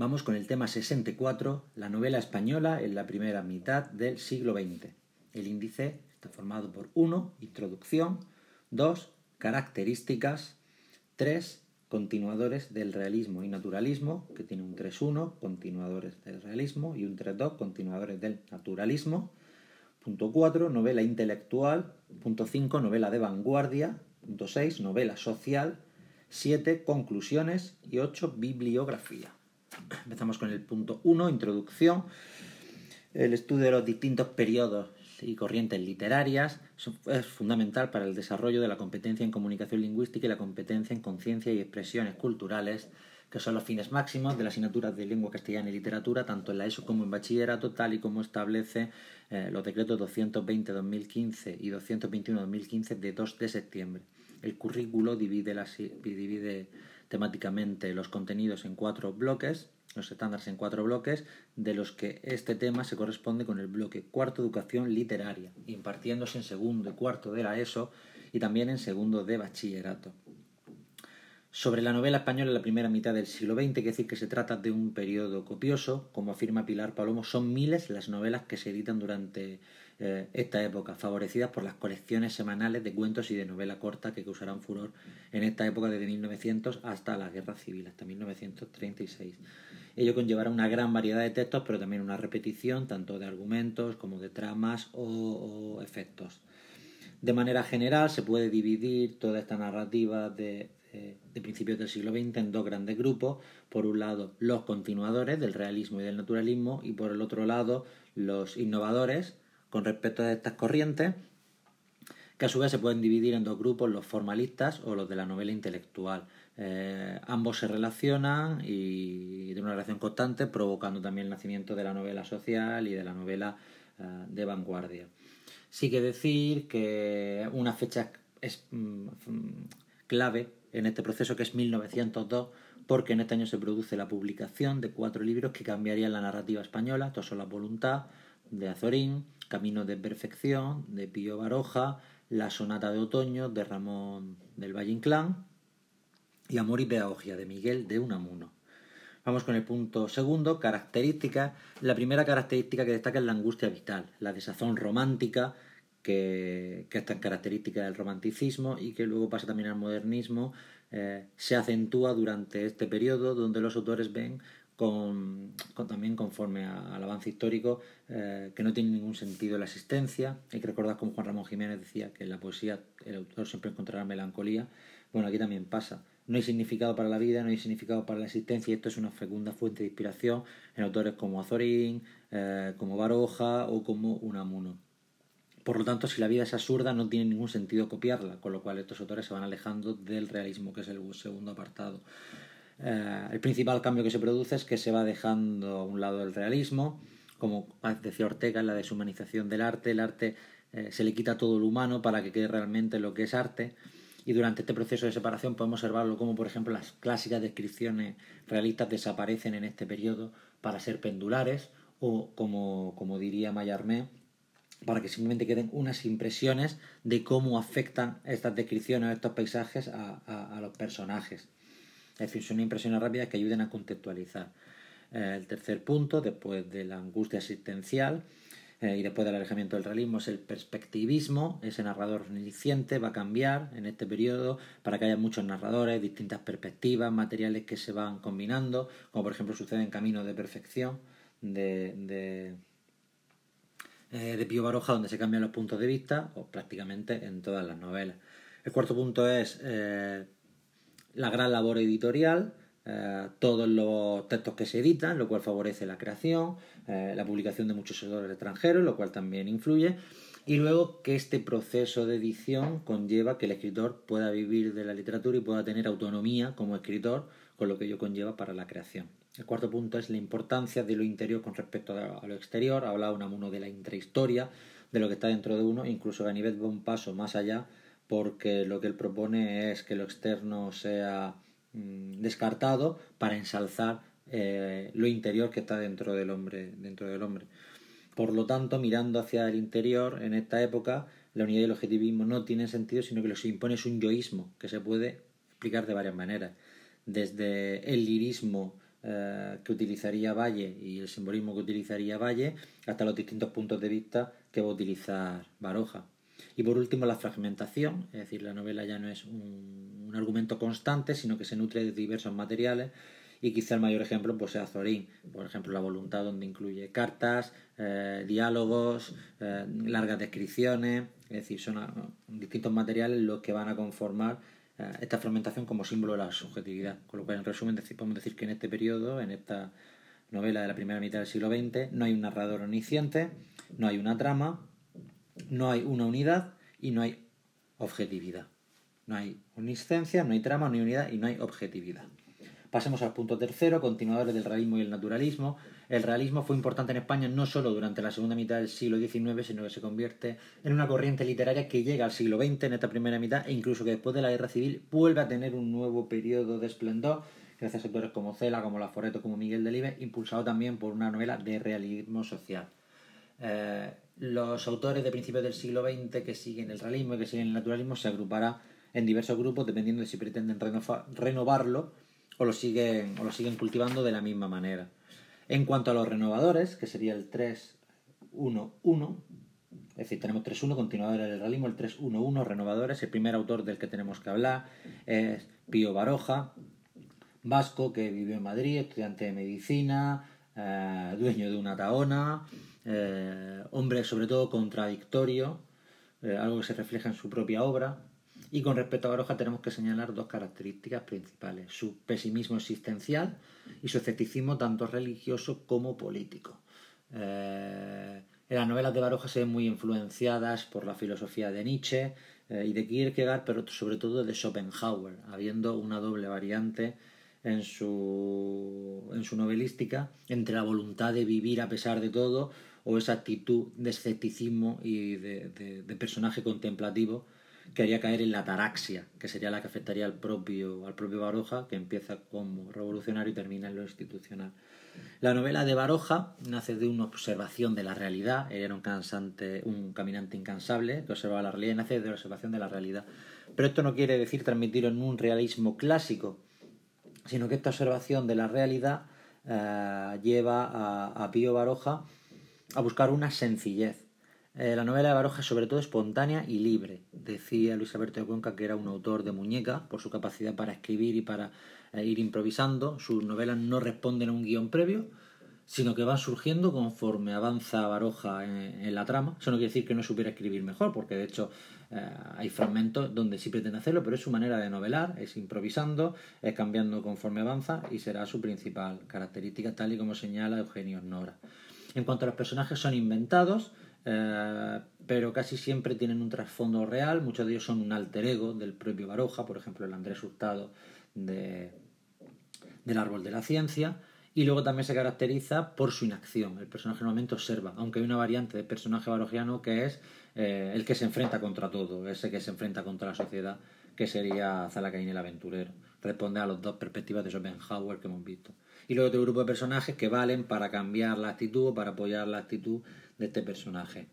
Vamos con el tema 64, la novela española en la primera mitad del siglo XX. El índice está formado por 1, introducción, 2, características, 3, continuadores del realismo y naturalismo, que tiene un 3.1, continuadores del realismo, y un 3.2, continuadores del naturalismo. Punto 4, novela intelectual. Punto 5, novela de vanguardia. Punto 6, novela social. 7, conclusiones. Y 8, bibliografía. Empezamos con el punto 1, introducción. El estudio de los distintos periodos y corrientes literarias es fundamental para el desarrollo de la competencia en comunicación lingüística y la competencia en conciencia y expresiones culturales, que son los fines máximos de las asignaturas de lengua castellana y literatura, tanto en la ESO como en bachillerato, tal y como establece eh, los decretos 220-2015 y 221-2015 de 2 de septiembre. El currículo divide, divide temáticamente los contenidos en cuatro bloques, los estándares en cuatro bloques, de los que este tema se corresponde con el bloque cuarto educación literaria, impartiéndose en segundo y cuarto de la ESO y también en segundo de bachillerato. Sobre la novela española en la primera mitad del siglo XX, que decir que se trata de un periodo copioso, como afirma Pilar Palomo, son miles las novelas que se editan durante eh, esta época, favorecidas por las colecciones semanales de cuentos y de novela corta que causarán furor en esta época desde 1900 hasta la Guerra Civil, hasta 1936. Ello conllevará una gran variedad de textos, pero también una repetición tanto de argumentos como de tramas o, efectos. De manera general, se puede dividir toda esta narrativa de, de, principios del siglo XX en dos grandes grupos. Por un lado, los continuadores del realismo y del naturalismo, y por el otro lado, los innovadores con respecto a estas corrientes, que a su vez se pueden dividir en dos grupos, los formalistas o los de la novela intelectual. Eh, ambos se relacionan y de una relación constante, provocando también el nacimiento de la novela social y de la novela eh, de vanguardia. Sí que decir que una fecha es mm, clave en este proceso que es 1902 porque en este año se produce la publicación de cuatro libros que cambiarían la narrativa española, estos son La voluntad de Azorín, Camino de perfección de Pío Baroja, La sonata de otoño de Ramón del Valle Inclán y Amor y Pedagogía de Miguel de Unamuno. Vamos con el punto segundo, características. La primera característica que destaca es la angustia vital, la desazón romántica, que, que es tan característica del romanticismo y que luego pasa también al modernismo, eh, se acentúa durante este periodo donde los autores ven con, también conforme al avance histórico eh, que no tiene ningún sentido la existencia. Hay que recordar como Juan Ramón Jiménez decía que en la poesía el autor siempre encontrará melancolía. Bueno, aquí también pasa no hay significado para la vida, no hay significado para la existencia y esto es una fecunda fuente de inspiración en autores como Azorín, eh, como Baroja o como Unamuno. Por lo tanto, si la vida es absurda, no tiene ningún sentido copiarla, con lo cual estos autores se van alejando del realismo, que es el segundo apartado. Eh, el principal cambio que se produce es que se va dejando a un lado el realismo, como decía Ortega la deshumanización del arte, el arte eh, se le quita todo lo humano para que quede realmente lo que es arte y durante este proceso de separación podemos observarlo como, por ejemplo, las clásicas descripciones realistas desaparecen en este periodo para ser pendulares o, como, como diría Mallarmé, para que simplemente queden unas impresiones de cómo afectan estas descripciones, estos paisajes a, a, los personajes. Es decir, son impresiones rápidas que ayuden a contextualizar. Eh, el tercer punto, después de la angustia existencial, eh, y después del alejamiento del realismo es el perspectivismo, ese narrador omnisciente va a cambiar en este periodo para que haya muchos narradores, distintas perspectivas, materiales que se van combinando, como por ejemplo sucede en Camino de Perfección de, de, eh, de Pío Baroja, donde se cambian los puntos de vista, o prácticamente en todas las novelas. El cuarto punto es la gran labor editorial, eh, todos los textos que se editan, lo cual favorece la creación, eh, la publicación de muchos autores extranjeros, lo cual también influye, y luego que este proceso de edición conlleva que el escritor pueda vivir de la literatura y pueda tener autonomía como escritor, con lo que ello conlleva para la creación. El cuarto punto es la importancia de lo interior con respecto a lo exterior, habla uno de la intrahistoria, de lo que está dentro de uno, incluso a nivel va un paso más allá, porque lo que él propone es que lo externo sea Mm, descartado para ensalzar eh, lo interior que está dentro del hombre dentro del hombre por lo tanto mirando hacia el interior en esta época la unidad y el objetivismo no tienen sentido sino que lo que impone es un yoísmo que se puede explicar de varias maneras desde el lirismo eh, que utilizaría Valle y el simbolismo que utilizaría Valle hasta los distintos puntos de vista que va a utilizar Baroja. Y por último, la fragmentación, es decir, la novela ya no es un, argumento constante, sino que se nutre de diversos materiales y quizá el mayor ejemplo pues, sea Zorín, por ejemplo, La voluntad, donde incluye cartas, eh, diálogos, eh, largas descripciones, es decir, son ah, distintos materiales los que van a conformar eh, esta fragmentación como símbolo de la subjetividad. Con lo cual, en resumen, podemos decir que en este periodo, en esta novela de la primera mitad del siglo XX, no hay un narrador omnisciente, no hay una trama, no hay una unidad y no hay objetividad. No hay omnisciencia, no hay trama, no hay unidad y no hay objetividad. Pasemos al punto tercero, continuadores del realismo y el naturalismo. El realismo fue importante en España no solo durante la segunda mitad del siglo XIX, sino que se convierte en una corriente literaria que llega al siglo XX en esta primera mitad e incluso que después de la guerra civil vuelve a tener un nuevo periodo de esplendor gracias a autores como Cela, como Laforeto, como Miguel Delibes, impulsado también por una novela de realismo social. Eh, los autores de principios del siglo XX que siguen el realismo y que siguen el naturalismo se agruparán en diversos grupos dependiendo de si pretenden renovarlo o lo siguen, o lo siguen cultivando de la misma manera. En cuanto a los renovadores, que sería el 3-1-1, es decir, tenemos 3-1, continuadores del realismo, el 3-1-1, renovadores. El primer autor del que tenemos que hablar es Pío Baroja, vasco que vivió en Madrid, estudiante de medicina, eh, dueño de una taona, eh, hombre sobre todo contradictorio, eh, algo que se refleja en su propia obra, y con respecto a Baroja tenemos que señalar dos características principales, su pesimismo existencial y su escepticismo tanto religioso como político. Eh, en las novelas de Baroja se ven muy influenciadas por la filosofía de Nietzsche y de Kierkegaard, pero sobre todo de Schopenhauer, habiendo una doble variante en su, en su novelística entre la voluntad de vivir a pesar de todo o esa actitud de escepticismo y de personaje contemplativo que haría caer en la taraxia, que sería la que afectaría al propio, al propio Baroja, que empieza como revolucionario y termina en lo institucional. La novela de Baroja nace de una observación de la realidad, era un, cansante, un caminante incansable que observaba la realidad y nace de la observación de la realidad. Pero esto no quiere decir transmitirlo en un realismo clásico, sino que esta observación de la realidad eh, lleva a, a Pío Baroja a buscar una sencillez, eh, la novela de Baroja es sobre todo espontánea y libre. Decía Luis Alberto de Cuenca que era un autor de muñeca por su capacidad para escribir y para eh, ir improvisando. Sus novelas no responden a un guion previo, sino que van surgiendo conforme avanza Baroja en, la trama. Eso no quiere decir que no supiera escribir mejor, porque de hecho eh, hay fragmentos donde sí pretende hacerlo, pero es su manera de novelar, es improvisando, es cambiando conforme avanza y será su principal característica, tal y como señala Eugenio Nora. En cuanto a los personajes, son inventados, eh, pero casi siempre tienen un trasfondo real, muchos de ellos son un alter ego del propio Baroja, por ejemplo el Andrés Hurtado de, del Árbol de la Ciencia, y luego también se caracteriza por su inacción, el personaje normalmente observa, aunque hay una variante de personaje barogiano que es eh, el que se enfrenta contra todo, ese que se enfrenta contra la sociedad, que sería Zalacaín el aventurero. Responde a las dos perspectivas de Schopenhauer que hemos visto. Y luego otro grupo de personajes que valen para cambiar la actitud o para apoyar la actitud de este personaje.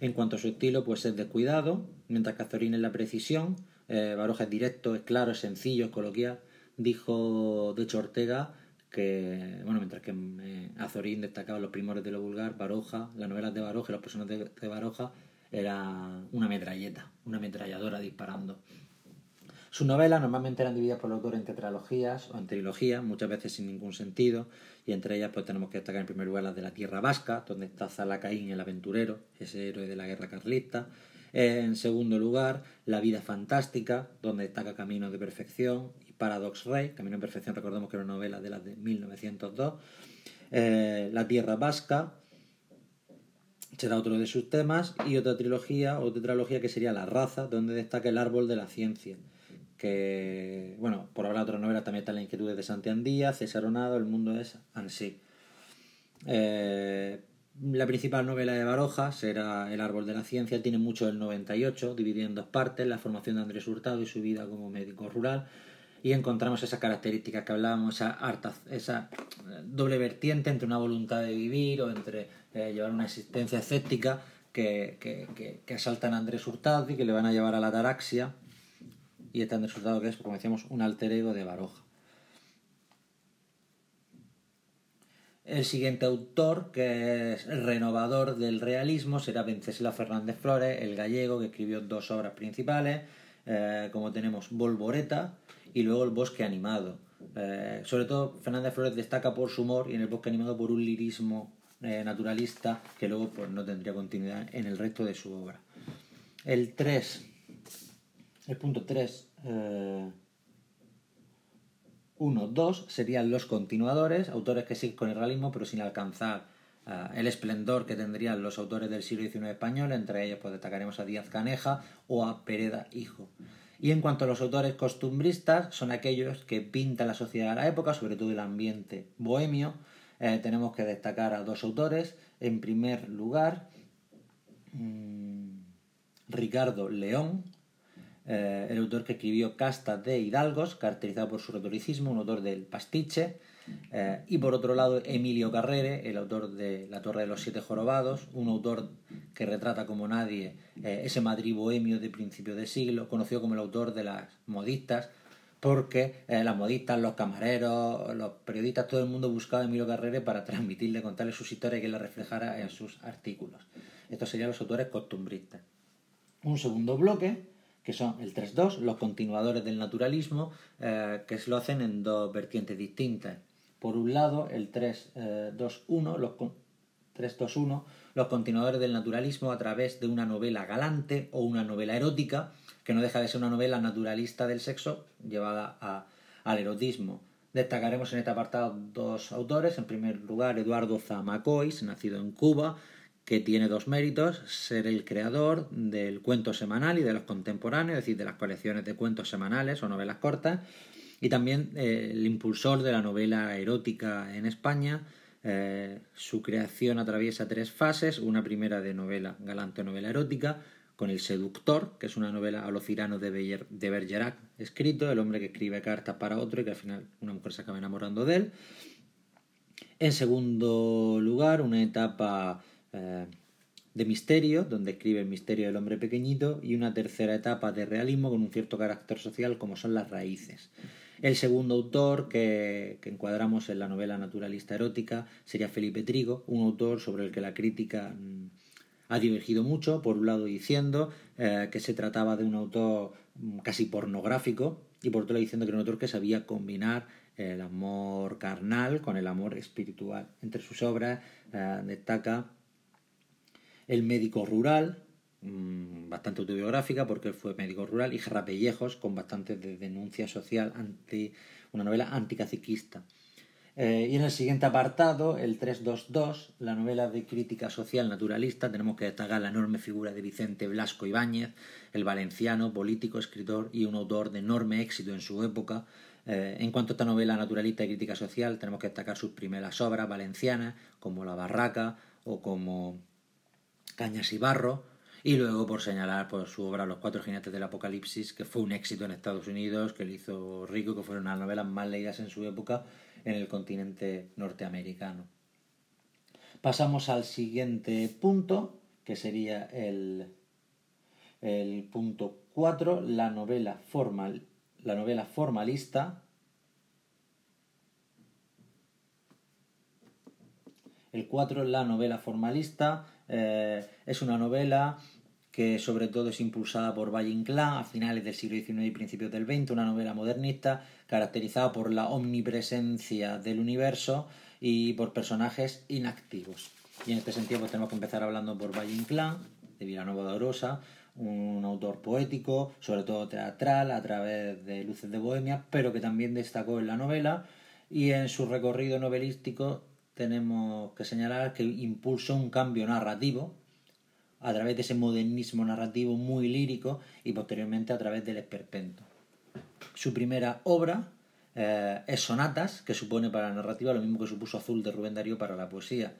En cuanto a su estilo, pues es descuidado, mientras que Azorín es la precisión, eh, Baroja es directo, es claro, es sencillo, es coloquial. Dijo, de hecho, Ortega que, bueno, mientras que eh, Azorín destacaba los primores de lo vulgar, Baroja, las novelas de Baroja y los personajes de Baroja era una metralleta, una ametralladora disparando. Sus novelas normalmente eran divididas por el autor en tetralogías o en trilogías, muchas veces sin ningún sentido, y entre ellas pues tenemos que destacar en primer lugar las de la Tierra Vasca, donde está Zalacaín el aventurero, ese héroe de la guerra carlista. En segundo lugar, La vida fantástica, donde destaca Camino de Perfección y Paradox Rey. Camino de Perfección recordemos que era una novela de las de 1902. Eh, la Tierra Vasca, será otro de sus temas, y otra trilogía o tetralogía que sería La raza, donde destaca el árbol de la ciencia que, bueno, por hablar de otra novela también está La inquietud de Santiago Díaz, César Onado, El mundo es ansí. Eh, la principal novela de Baroja será El árbol de la ciencia, tiene mucho del 98, dividido en dos partes, la formación de Andrés Hurtado y su vida como médico rural, y encontramos esas características que hablábamos, esa, harta, esa doble vertiente entre una voluntad de vivir o entre eh, llevar una existencia escéptica que, que, que asaltan a Andrés Hurtado y que le van a llevar a la ataraxia y el resultado que es, como decíamos, un alter ego de Baroja. El siguiente autor, que es renovador del realismo, será Vencesla Fernández Flores, el gallego, que escribió dos obras principales, eh, como tenemos Volvoreta y luego El bosque animado. Eh, sobre todo, Fernández Flores destaca por su humor y en El bosque animado por un lirismo eh, naturalista que luego pues, no tendría continuidad en el resto de su obra. El 3, el punto 3, 1, 2 serían los continuadores, autores que siguen con el realismo pero sin alcanzar eh, el esplendor que tendrían los autores del siglo XIX español, entre ellos pues, destacaremos a Díaz Caneja o a Pereda Hijo. Y en cuanto a los autores costumbristas, son aquellos que pintan la sociedad de la época, sobre todo el ambiente bohemio. Eh, tenemos que destacar a dos autores. En primer lugar, mmm, Ricardo León, eh, el autor que escribió Casta de Hidalgos, caracterizado por su retoricismo, un autor del pastiche, eh, y por otro lado Emilio Carrere, el autor de La Torre de los Siete Jorobados, un autor que retrata como nadie eh, ese Madrid bohemio de principio de siglo, conocido como el autor de las modistas, porque las modistas, los camareros, los periodistas, todo el mundo buscaba a Emilio Carrere para transmitirle, contarle sus historias y que la reflejara en sus artículos. Estos serían los autores costumbristas. Un segundo bloque que son el 3-2, los continuadores del naturalismo, eh, que se lo hacen en dos vertientes distintas. Por un lado, el 3-2-1, los 3-2-1, los continuadores del naturalismo a través de una novela galante o una novela erótica, que no deja de ser una novela naturalista del sexo llevada al erotismo. Destacaremos en este apartado dos autores. En primer lugar, Eduardo Zamacois, nacido en Cuba, que tiene dos méritos, ser el creador del cuento semanal y de los contemporáneos, es decir, de las colecciones de cuentos semanales o novelas cortas, y también eh, el impulsor de la novela erótica en España. Eh, su creación atraviesa tres fases, una primera de novela galante novela erótica, con El seductor, que es una novela a lo cirano de, de Bergerac escrito, el hombre que escribe cartas para otro y que al final una mujer se acaba enamorando de él. En segundo lugar, una etapa eh, de misterio, donde escribe el misterio del hombre pequeñito, y una tercera etapa de realismo con un cierto carácter social como son las raíces. El segundo autor que, encuadramos en la novela naturalista erótica sería Felipe Trigo, un autor sobre el que la crítica mm, ha divergido mucho, por un lado diciendo eh, que se trataba de un autor mm, casi pornográfico y por otro lado diciendo que era un autor que sabía combinar el amor carnal con el amor espiritual. Entre sus obras eh, destaca el médico rural, mm, bastante autobiográfica porque él fue médico rural, y Jarrapellejos, con bastante de denuncia social, ante una novela anticaciquista. Eh, y en el siguiente apartado, el 322, la novela de crítica social naturalista, tenemos que destacar la enorme figura de Vicente Blasco Ibáñez, el valenciano, político, escritor y un autor de enorme éxito en su época. Eh, en cuanto a esta novela naturalista y crítica social, tenemos que destacar sus primeras obras valencianas, como La Barraca o como Cañas y Barro, y luego por señalar por su obra Los Cuatro Jinetes del Apocalipsis, que fue un éxito en Estados Unidos, que le hizo rico, que fueron las novelas más leídas en su época en el continente norteamericano. Pasamos al siguiente punto, que sería el, el punto 4, la novela, formal, la novela formalista. El 4, la novela formalista, eh, es una novela que sobre todo es impulsada por Valle Inclán a finales del siglo XIX y principios del XX, una novela modernista caracterizada por la omnipresencia del universo y por personajes inactivos. Y en este sentido pues tenemos que empezar hablando por Valle Inclán, de Villanueva de un autor poético, sobre todo teatral, a través de Luces de Bohemia, pero que también destacó en la novela y en su recorrido novelístico tenemos que señalar que impulsó un cambio narrativo a través de ese modernismo narrativo muy lírico y posteriormente a través del esperpento. Su primera obra eh, es Sonatas, que supone para la narrativa lo mismo que supuso Azul de Rubén Darío para la poesía.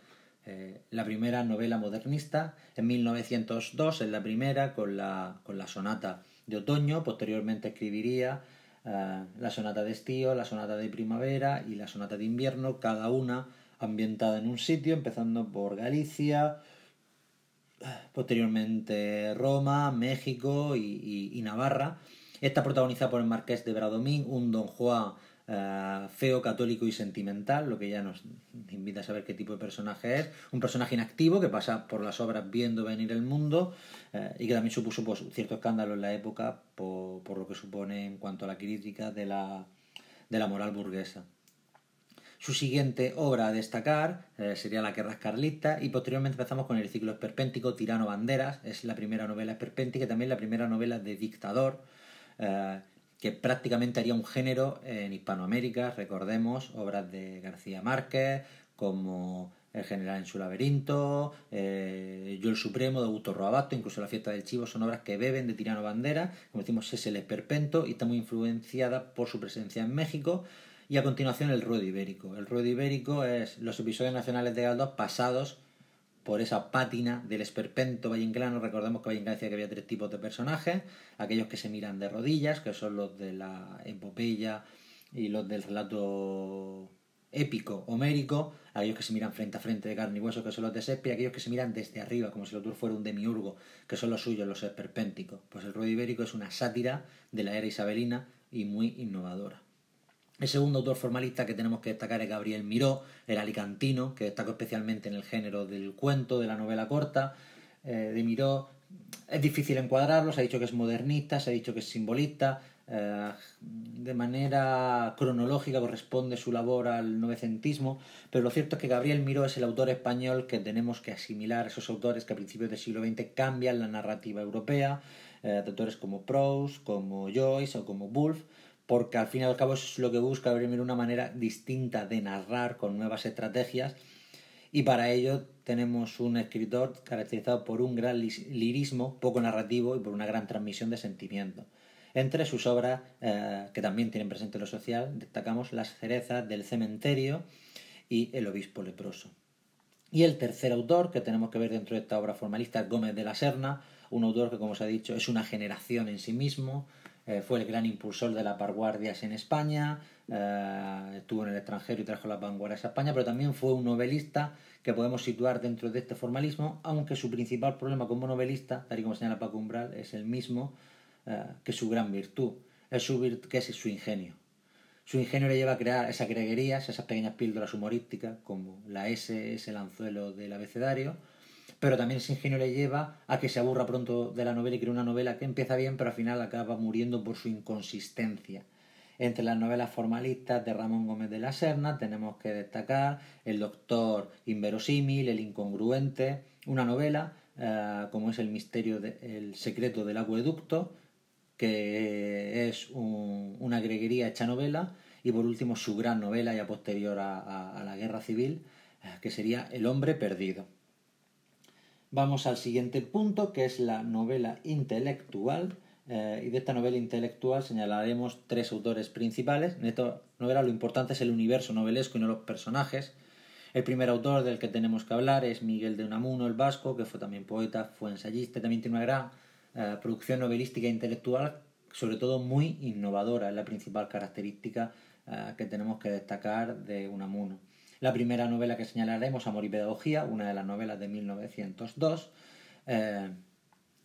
Eh, la primera novela modernista, en 1902 es la primera con la, con la sonata de otoño, posteriormente escribiría eh, la sonata de estío, la sonata de primavera y la sonata de invierno, cada una ambientada en un sitio, empezando por Galicia, posteriormente Roma, México y, Navarra. Está protagonizada por el marqués de Bradomín, un don Juan eh, feo, católico y sentimental, lo que ya nos invita a saber qué tipo de personaje es. Un personaje inactivo que pasa por las obras viendo venir el mundo eh, y que también supuso pues, cierto escándalo en la época por, lo que supone en cuanto a la crítica de la moral burguesa. Su siguiente obra a destacar eh, sería La Guerra Carlista y posteriormente empezamos con el ciclo esperpéntico Tirano Banderas, es la primera novela esperpéntica y también la primera novela de dictador, eh, que prácticamente haría un género en Hispanoamérica, recordemos obras de García Márquez como El general en su laberinto, eh, Yo el Supremo de Augusto Roabato, incluso La fiesta del chivo, son obras que beben de Tirano Banderas, como decimos es el esperpento y está muy influenciada por su presencia en México, y a continuación el ruedo ibérico. El ruedo ibérico es los episodios nacionales de Galdós pasados por esa pátina del esperpento vallinclano. Recordemos que Vallinclán decía que había tres tipos de personajes. Aquellos que se miran de rodillas, que son los de la epopeya y los del relato épico, homérico, aquellos que se miran frente a frente de carne y hueso, que son los de Shakespeare, aquellos que se miran desde arriba, como si el autor fuera un demiurgo, que son los suyos, los esperpénticos. Pues el ruedo ibérico es una sátira de la era isabelina y muy innovadora. El segundo autor formalista que tenemos que destacar es Gabriel Miró, el alicantino, que destacó especialmente en el género del cuento, de la novela corta. Eh, de Miró es difícil encuadrarlo, se ha dicho que es modernista, se ha dicho que es simbolista. Eh, de manera cronológica corresponde su labor al novecentismo, pero lo cierto es que Gabriel Miró es el autor español que tenemos que asimilar, esos autores que a principios del siglo XX cambian la narrativa europea, eh, autores como Proust, como Joyce o como Woolf, porque al fin y al cabo es lo que busca abrir una manera distinta de narrar con nuevas estrategias y para ello tenemos un escritor caracterizado por un gran lirismo poco narrativo y por una gran transmisión de sentimiento. Entre sus obras, eh, que también tienen presente lo social, destacamos Las cerezas del cementerio y El obispo leproso. Y el tercer autor que tenemos que ver dentro de esta obra formalista es Gómez de la Serna, un autor que, como os ha dicho, es una generación en sí mismo, eh, fue el gran impulsor de las vanguardias en España, eh, estuvo en el extranjero y trajo las vanguardias a España, pero también fue un novelista que podemos situar dentro de este formalismo, aunque su principal problema como novelista, tal y como señala Paco Umbral, es el mismo eh, que su gran virtud, es su que es su ingenio. Su ingenio le lleva a crear esas greguerías, esas pequeñas píldoras humorísticas, como la S es el anzuelo del abecedario, pero también ese ingenio le lleva a que se aburra pronto de la novela y crea una novela que empieza bien, pero al final acaba muriendo por su inconsistencia. Entre las novelas formalistas de Ramón Gómez de la Serna tenemos que destacar El Doctor Inverosímil, El Incongruente, una novela eh, como es El Misterio, El Secreto del Acueducto, que es una greguería hecha novela, y por último su gran novela ya posterior a, la Guerra Civil, eh, que sería El Hombre Perdido. Vamos al siguiente punto, que es la novela intelectual. Eh, y de esta novela intelectual señalaremos tres autores principales. En esta novela lo importante es el universo novelesco y no los personajes. El primer autor del que tenemos que hablar es Miguel de Unamuno, el vasco, que fue también poeta, fue ensayista, también tiene una gran eh, producción novelística e intelectual, sobre todo muy innovadora, es la principal característica eh, que tenemos que destacar de Unamuno. La primera novela que señalaremos, Amor y Pedagogía, una de las novelas de 1902, eh,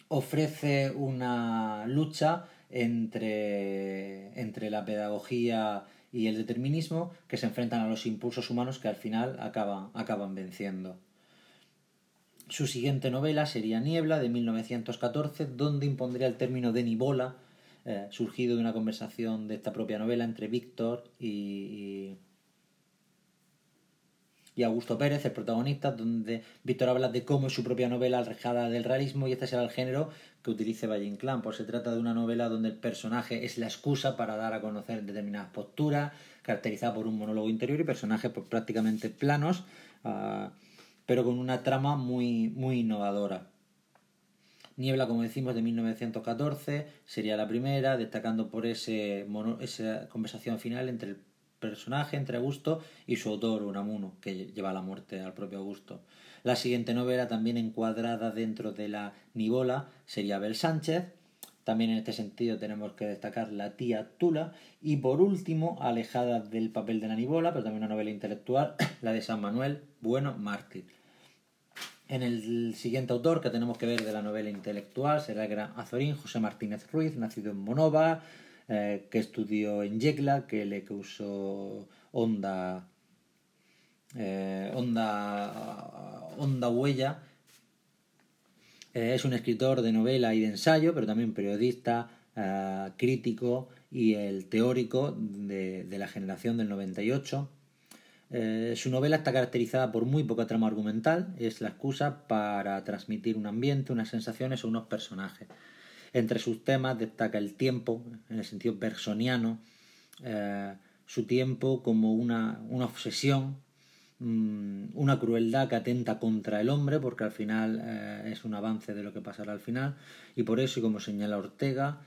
ofrece una lucha entre, entre la pedagogía y el determinismo que se enfrentan a los impulsos humanos que al final acaban, acaban venciendo. Su siguiente novela sería Niebla, de 1914, donde impondría el término de Nibola, eh, surgido de una conversación de esta propia novela entre Víctor y Augusto Pérez, el protagonista, donde Víctor habla de cómo es su propia novela alejada del realismo y este será el género que utilice Valle Inclán, pues se trata de una novela donde el personaje es la excusa para dar a conocer determinadas posturas, caracterizada por un monólogo interior y personajes pues, prácticamente planos, ah, pero con una trama muy, muy innovadora. Niebla, como decimos, de 1914 sería la primera, destacando por ese esa conversación final entre el personaje entre Augusto y su autor Unamuno, que lleva la muerte al propio Augusto. La siguiente novela, también encuadrada dentro de la Nibola, sería Abel Sánchez. También en este sentido tenemos que destacar La tía Tula. Y por último, alejada del papel de la Nibola, pero también una novela intelectual, la de San Manuel Bueno Mártir. En el siguiente autor que tenemos que ver de la novela intelectual será el gran Azorín, José Martínez Ruiz, nacido en Monova, que estudió en Yecla, que le causó onda, onda, onda huella. es un escritor de novela y de ensayo, pero también periodista, crítico y el teórico de, de la generación del 98 eh, su novela está caracterizada por muy poca trama argumental, es la excusa para transmitir un ambiente, unas sensaciones o unos personajes. Entre sus temas destaca el tiempo, en el sentido personiano, eh, su tiempo como una, obsesión, mm, una crueldad que atenta contra el hombre, porque al final eh, es un avance de lo que pasará al final, y por eso, y como señala Ortega,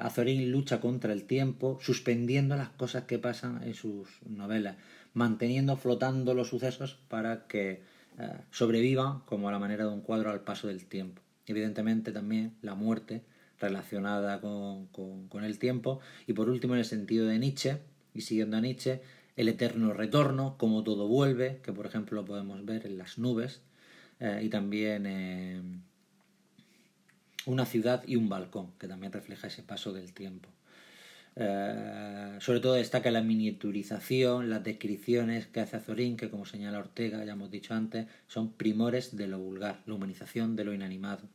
Azorín lucha contra el tiempo, suspendiendo las cosas que pasan en sus novelas manteniendo flotando los sucesos para que eh, sobrevivan como a la manera de un cuadro al paso del tiempo. Evidentemente también la muerte relacionada con, con, el tiempo y por último en el sentido de Nietzsche y siguiendo a Nietzsche el eterno retorno, como todo vuelve, que por ejemplo lo podemos ver en las nubes eh, y también en una ciudad y un balcón, que también refleja ese paso del tiempo. Eh, sobre todo destaca la miniaturización, las descripciones que hace Azorín, que como señala Ortega, ya hemos dicho antes, son primores de lo vulgar, la humanización de lo inanimado.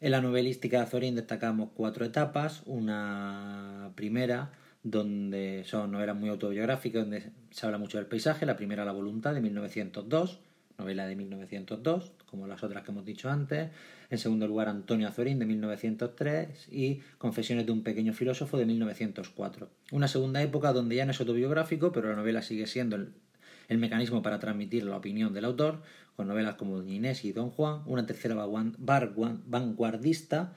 En la novelística de Azorín destacamos cuatro etapas. Una primera, donde son novelas muy autobiográficas, donde se habla mucho del paisaje. La primera, La voluntad, de 1902 novela de 1902, como las otras que hemos dicho antes. En segundo lugar, Antonio Azorín, de 1903, y Confesiones de un pequeño filósofo, de 1904. Una segunda época donde ya no es autobiográfico, pero la novela sigue siendo el, mecanismo para transmitir la opinión del autor, con novelas como Doña Inés y Don Juan. Una tercera vanguardista,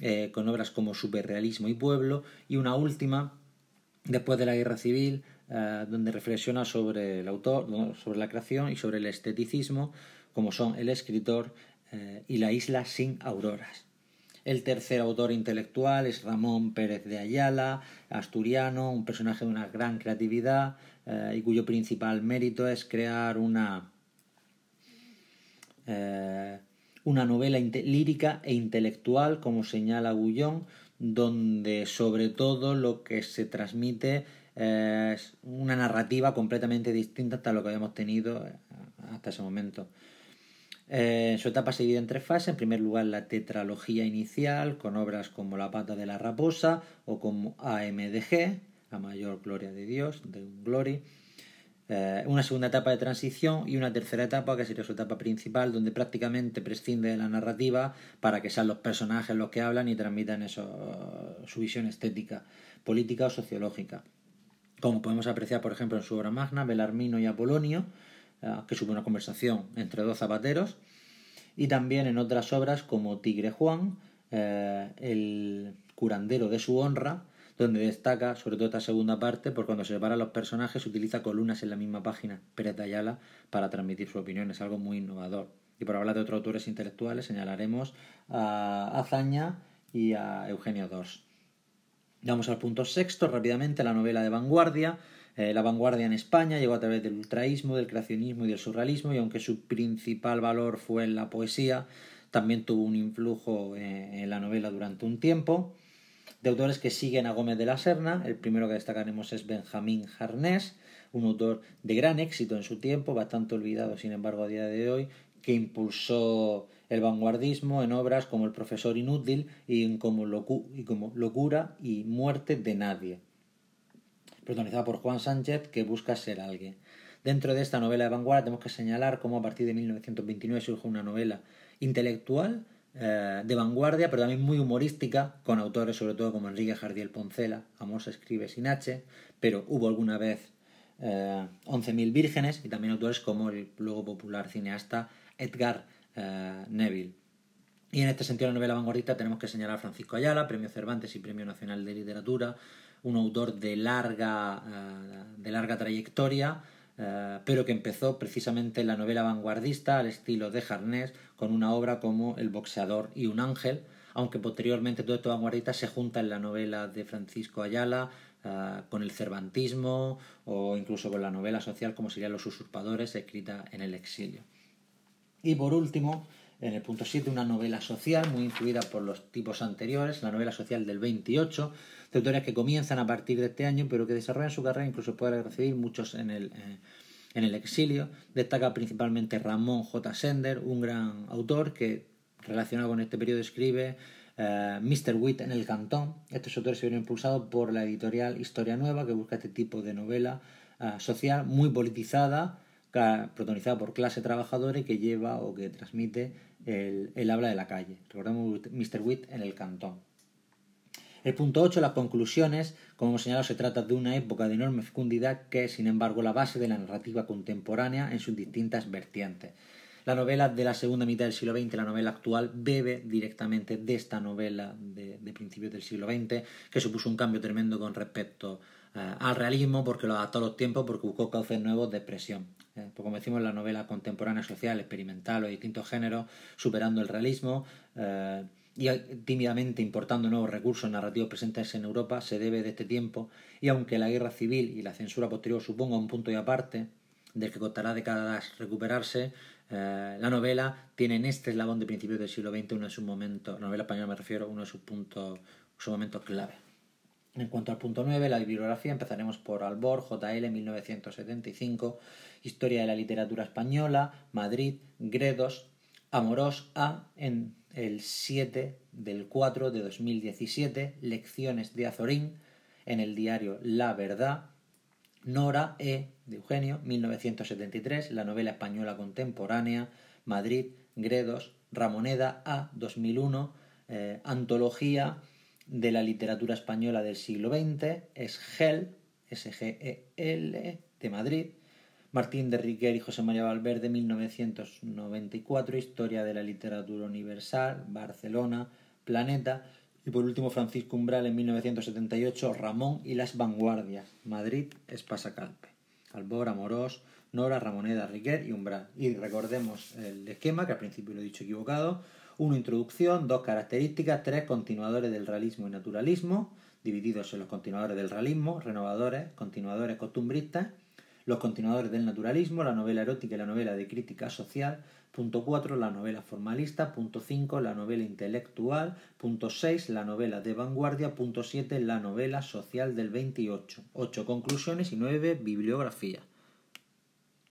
eh, con obras como Superrealismo y Pueblo. Y una última, después de la Guerra Civil, eh, donde reflexiona sobre el autor, sobre la creación y sobre el esteticismo, como son el escritor eh, y la isla sin auroras. El tercer autor intelectual es Ramón Pérez de Ayala, asturiano, un personaje de una gran creatividad y cuyo principal mérito es crear una, una novela lírica e intelectual, como señala Gullón, donde sobre todo lo que se transmite es una narrativa completamente distinta hasta lo que habíamos tenido eh, hasta ese momento. Eh, su etapa se divide en tres fases. En primer lugar, la tetralogía inicial, con obras como La pata de la raposa o como AMDG, La mayor gloria de Dios, de glory. Eh, una segunda etapa de transición y una tercera etapa, que sería su etapa principal, donde prácticamente prescinde de la narrativa para que sean los personajes los que hablan y transmitan eso, su visión estética, política o sociológica. Como podemos apreciar, por ejemplo, en su obra magna, Belarmino y Apolonio, eh, que sube una conversación entre dos zapateros, y también en otras obras como Tigre Juan, eh, el curandero de su honra, donde destaca sobre todo esta segunda parte, por cuando se separan los personajes utiliza columnas en la misma página, Pérez Ayala, para transmitir su opinión, es algo muy innovador. Y por hablar de otros autores intelectuales señalaremos a Azaña y a Eugenio Dors. Vamos al punto sexto, rápidamente, la novela de vanguardia. Eh, la vanguardia en España llegó a través del ultraísmo, del creacionismo y del surrealismo, y aunque su principal valor fue en la poesía, también tuvo un influjo eh, en la novela durante un tiempo. De autores que siguen a Gómez de la Serna, el primero que destacaremos es Benjamín Jarnés, un autor de gran éxito en su tiempo, bastante olvidado sin embargo a día de hoy, que impulsó el vanguardismo en obras como El profesor inútil y como, y como Locura y Muerte de nadie, protagonizada por Juan Sánchez, que busca ser alguien. Dentro de esta novela de vanguardia tenemos que señalar cómo a partir de 1929 surge una novela intelectual eh, de vanguardia, pero también muy humorística, con autores sobre todo como Enrique Jardiel Poncela, Amor se escribe sin H, pero hubo alguna vez eh, 11.000 vírgenes y también autores como el luego popular cineasta Edgar eh, Neville. Y en este sentido, la novela vanguardista tenemos que señalar a Francisco Ayala, Premio Cervantes y Premio Nacional de Literatura, un autor de larga, eh, de larga trayectoria, pero que empezó precisamente en la novela vanguardista al estilo de Jarnés, con una obra como El boxeador y un ángel, aunque posteriormente todo esto vanguardista se junta en la novela de Francisco Ayala, con el cervantismo o incluso con la novela social como serían Los usurpadores, escrita en el exilio. Y por último, En el punto 7, una novela social muy influida por los tipos anteriores, la novela social del 28, de autores que comienzan a partir de este año, pero que desarrollan su carrera, incluso pueden recibir muchos en el, eh, en el exilio. Destaca principalmente Ramón J. Sender, un gran autor que relacionado con este periodo escribe eh, Mr. Witt en el Cantón. Estos autores se vieron impulsados por la editorial Historia Nueva, que busca este tipo de novela eh, social muy politizada, protagonizada por clase trabajadora y que lleva o que transmite el, el habla de la calle. Recordemos Mr. Witt en el Cantón. El punto 8, las conclusiones. Como hemos señalado, se trata de una época de enorme fecundidad que es, sin embargo, la base de la narrativa contemporánea en sus distintas vertientes. La novela de la segunda mitad del siglo XX, la novela actual, bebe directamente de esta novela de, principios del siglo XX, que supuso un cambio tremendo con respecto eh, al realismo, porque lo adaptó a los tiempos, porque buscó cauces nuevos de expresión. Eh, como decimos, la novela contemporánea social, experimental o distintos géneros, superando el realismo. Eh, y tímidamente importando nuevos recursos narrativos presentes en Europa se debe de este tiempo y aunque la guerra civil y la censura posterior suponga un punto y aparte del que costará décadas recuperarse, eh, la novela tiene en este eslabón de principios del siglo XX uno de sus momentos, la novela española me refiero, uno de sus puntos, sus momentos clave. En cuanto al punto 9, la bibliografía, empezaremos por Albor, JL, 1975, Historia de la literatura española, Madrid, Gredos, Amorós A, en el 7 del 4 de 2017, Lecciones de Azorín, en el diario La Verdad, Nora E. de Eugenio, 1973, la novela española contemporánea, Madrid, Gredos, Ramoneda A. 2001, eh, Antología de la literatura española del siglo XX, Esgel, S-G-E-L, de Madrid, Martín de Riquer y José María Valverde, 1994, Historia de la Literatura Universal, Barcelona, Planeta, y por último Francisco Umbral en 1978, Ramón y las Vanguardias, Madrid, Espasacalpe, Albor, Amorós, Nora, Ramoneda, Riquer y Umbral. Y recordemos el esquema, que al principio lo he dicho equivocado, uno introducción, dos características, tres continuadores del realismo y naturalismo, divididos en los continuadores del realismo, renovadores, continuadores costumbristas, los continuadores del naturalismo, la novela erótica y la novela de crítica social. Punto 4, la novela formalista. Punto 5, la novela intelectual. Punto 6, la novela de vanguardia. Punto 7, la novela social del 28. 8 conclusiones y 9 bibliografía.